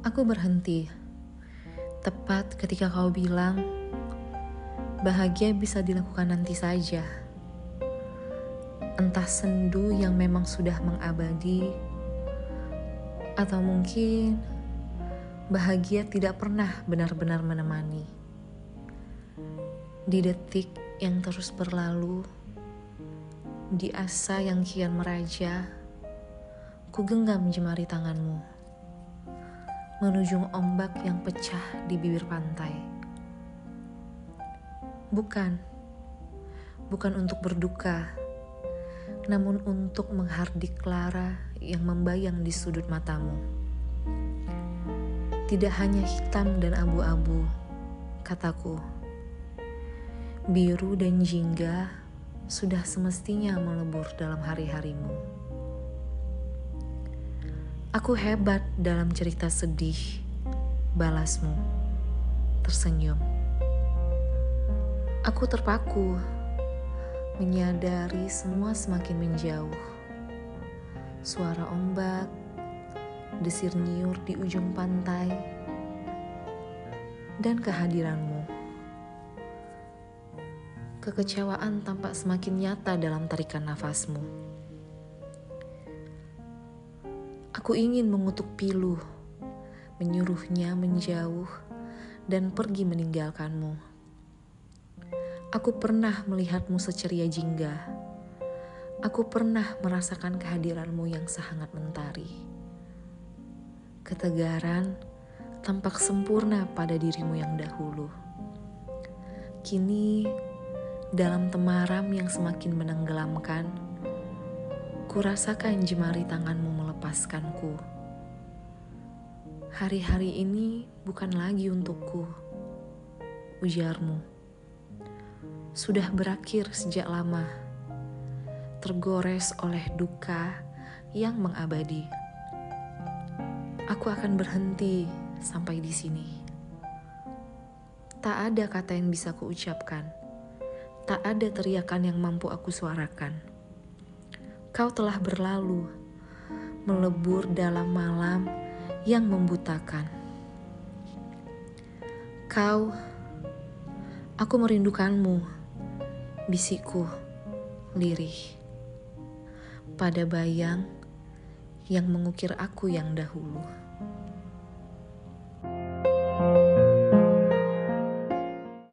Aku berhenti tepat ketika kau bilang bahagia bisa dilakukan nanti saja. Entah sendu yang memang sudah mengabadi, atau mungkin bahagia tidak pernah benar-benar menemani. Di detik yang terus berlalu, di asa yang kian meraja, ku genggam jemari tanganmu menuju ombak yang pecah di bibir pantai. Bukan, bukan untuk berduka, namun untuk menghardik Clara yang membayang di sudut matamu. Tidak hanya hitam dan abu-abu, kataku. Biru dan jingga sudah semestinya melebur dalam hari-harimu. Aku hebat dalam cerita sedih, balasmu, tersenyum. Aku terpaku, menyadari semua semakin menjauh. Suara ombak, desir nyiur di ujung pantai, dan kehadiranmu. Kekecewaan tampak semakin nyata dalam tarikan nafasmu. Aku ingin mengutuk pilu, menyuruhnya menjauh dan pergi meninggalkanmu. Aku pernah melihatmu seceria jingga. Aku pernah merasakan kehadiranmu yang sangat mentari. Ketegaran tampak sempurna pada dirimu yang dahulu. Kini, dalam temaram yang semakin menenggelamkan, Kurasakan jemari tanganmu melepaskanku. Hari-hari ini bukan lagi untukku, ujarmu. Sudah berakhir sejak lama, tergores oleh duka yang mengabadi. Aku akan berhenti sampai di sini. Tak ada kata yang bisa kuucapkan. Tak ada teriakan yang mampu aku suarakan kau telah berlalu, melebur dalam malam yang membutakan. Kau, aku merindukanmu, bisikku, lirih, pada bayang yang mengukir aku yang dahulu.